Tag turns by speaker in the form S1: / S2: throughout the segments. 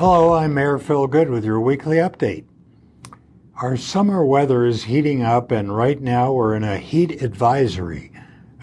S1: Hello, I'm Mayor Phil Goode with your weekly update. Our summer weather is heating up, and right now we're in a heat advisory,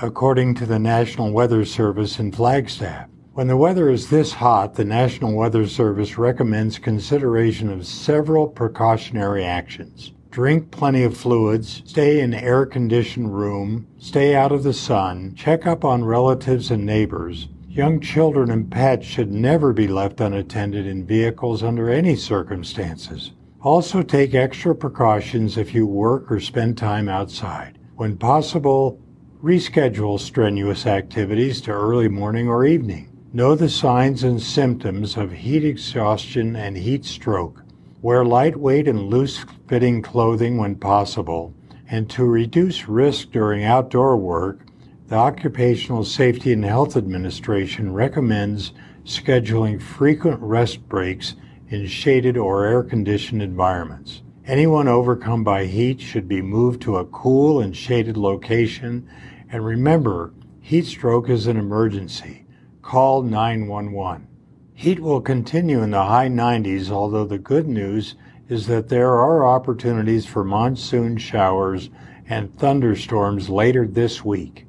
S1: according to the National Weather Service in Flagstaff. When the weather is this hot, the National Weather Service recommends consideration of several precautionary actions. Drink plenty of fluids, stay in air conditioned room, stay out of the sun, check up on relatives and neighbors, Young children and pets should never be left unattended in vehicles under any circumstances. Also, take extra precautions if you work or spend time outside. When possible, reschedule strenuous activities to early morning or evening. Know the signs and symptoms of heat exhaustion and heat stroke. Wear lightweight and loose fitting clothing when possible. And to reduce risk during outdoor work, the Occupational Safety and Health Administration recommends scheduling frequent rest breaks in shaded or air conditioned environments. Anyone overcome by heat should be moved to a cool and shaded location. And remember, heat stroke is an emergency. Call 911. Heat will continue in the high 90s, although the good news is that there are opportunities for monsoon showers and thunderstorms later this week.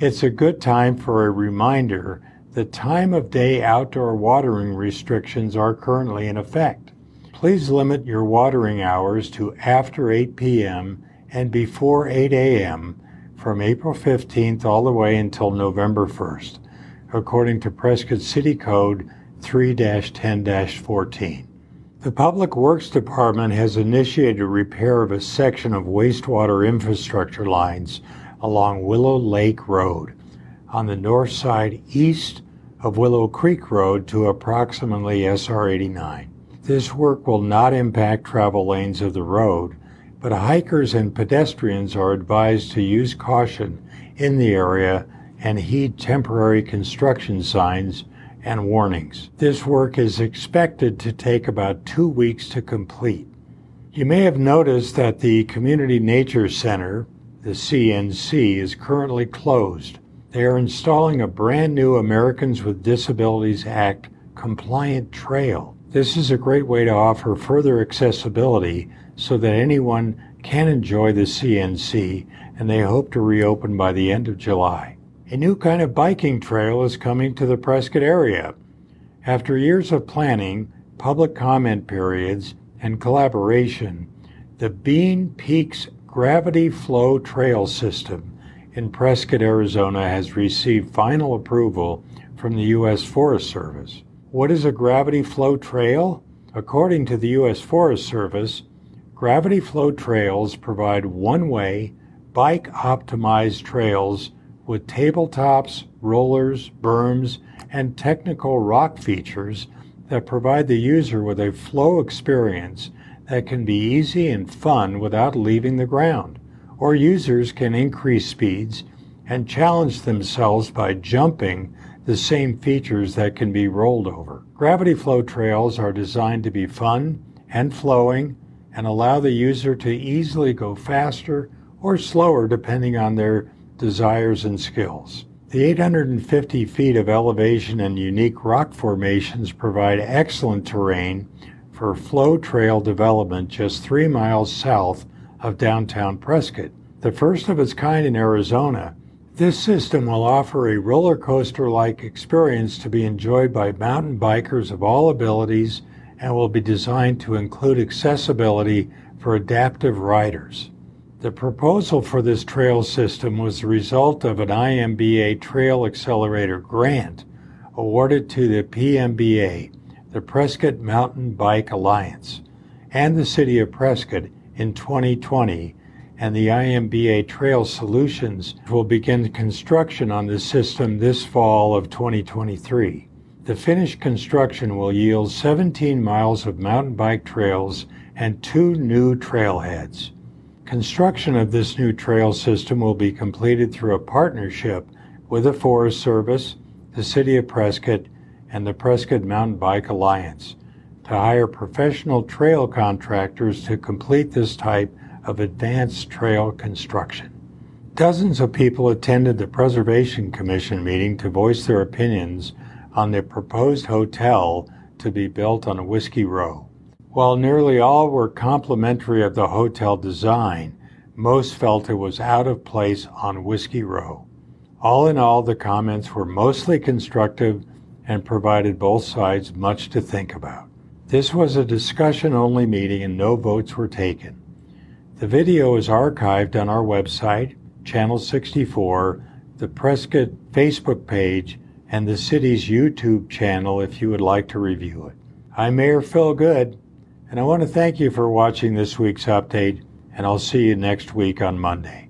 S1: It's a good time for a reminder that time of day outdoor watering restrictions are currently in effect. Please limit your watering hours to after 8 p.m. and before 8 a.m. from April 15th all the way until November 1st, according to Prescott City Code 3 10 14. The Public Works Department has initiated repair of a section of wastewater infrastructure lines along Willow Lake Road on the north side east of Willow Creek Road to approximately SR 89. This work will not impact travel lanes of the road, but hikers and pedestrians are advised to use caution in the area and heed temporary construction signs and warnings. This work is expected to take about two weeks to complete. You may have noticed that the Community Nature Center, the CNC, is currently closed. They are installing a brand new Americans with Disabilities Act compliant trail. This is a great way to offer further accessibility so that anyone can enjoy the CNC, and they hope to reopen by the end of July. A new kind of biking trail is coming to the Prescott area. After years of planning, public comment periods, and collaboration, the Bean Peaks Gravity Flow Trail System in Prescott, Arizona has received final approval from the U.S. Forest Service. What is a gravity flow trail? According to the U.S. Forest Service, gravity flow trails provide one way, bike optimized trails with tabletops, rollers, berms, and technical rock features that provide the user with a flow experience that can be easy and fun without leaving the ground. Or users can increase speeds and challenge themselves by jumping the same features that can be rolled over. Gravity flow trails are designed to be fun and flowing and allow the user to easily go faster or slower depending on their desires and skills. The 850 feet of elevation and unique rock formations provide excellent terrain for flow trail development just three miles south of downtown Prescott. The first of its kind in Arizona, this system will offer a roller coaster like experience to be enjoyed by mountain bikers of all abilities and will be designed to include accessibility for adaptive riders. The proposal for this trail system was the result of an IMBA Trail Accelerator grant awarded to the PMBA, the Prescott Mountain Bike Alliance, and the City of Prescott in 2020, and the IMBA Trail Solutions will begin construction on the system this fall of 2023. The finished construction will yield 17 miles of mountain bike trails and two new trailheads. Construction of this new trail system will be completed through a partnership with the Forest Service, the City of Prescott, and the Prescott Mountain Bike Alliance to hire professional trail contractors to complete this type of advanced trail construction. Dozens of people attended the Preservation Commission meeting to voice their opinions on the proposed hotel to be built on Whiskey Row. While nearly all were complimentary of the hotel design, most felt it was out of place on Whiskey Row. All in all, the comments were mostly constructive and provided both sides much to think about. This was a discussion only meeting and no votes were taken. The video is archived on our website, Channel 64, the Prescott Facebook page, and the city's YouTube channel if you would like to review it. I'm Mayor Phil Goode, and I want to thank you for watching this week's update, and I'll see you next week on Monday.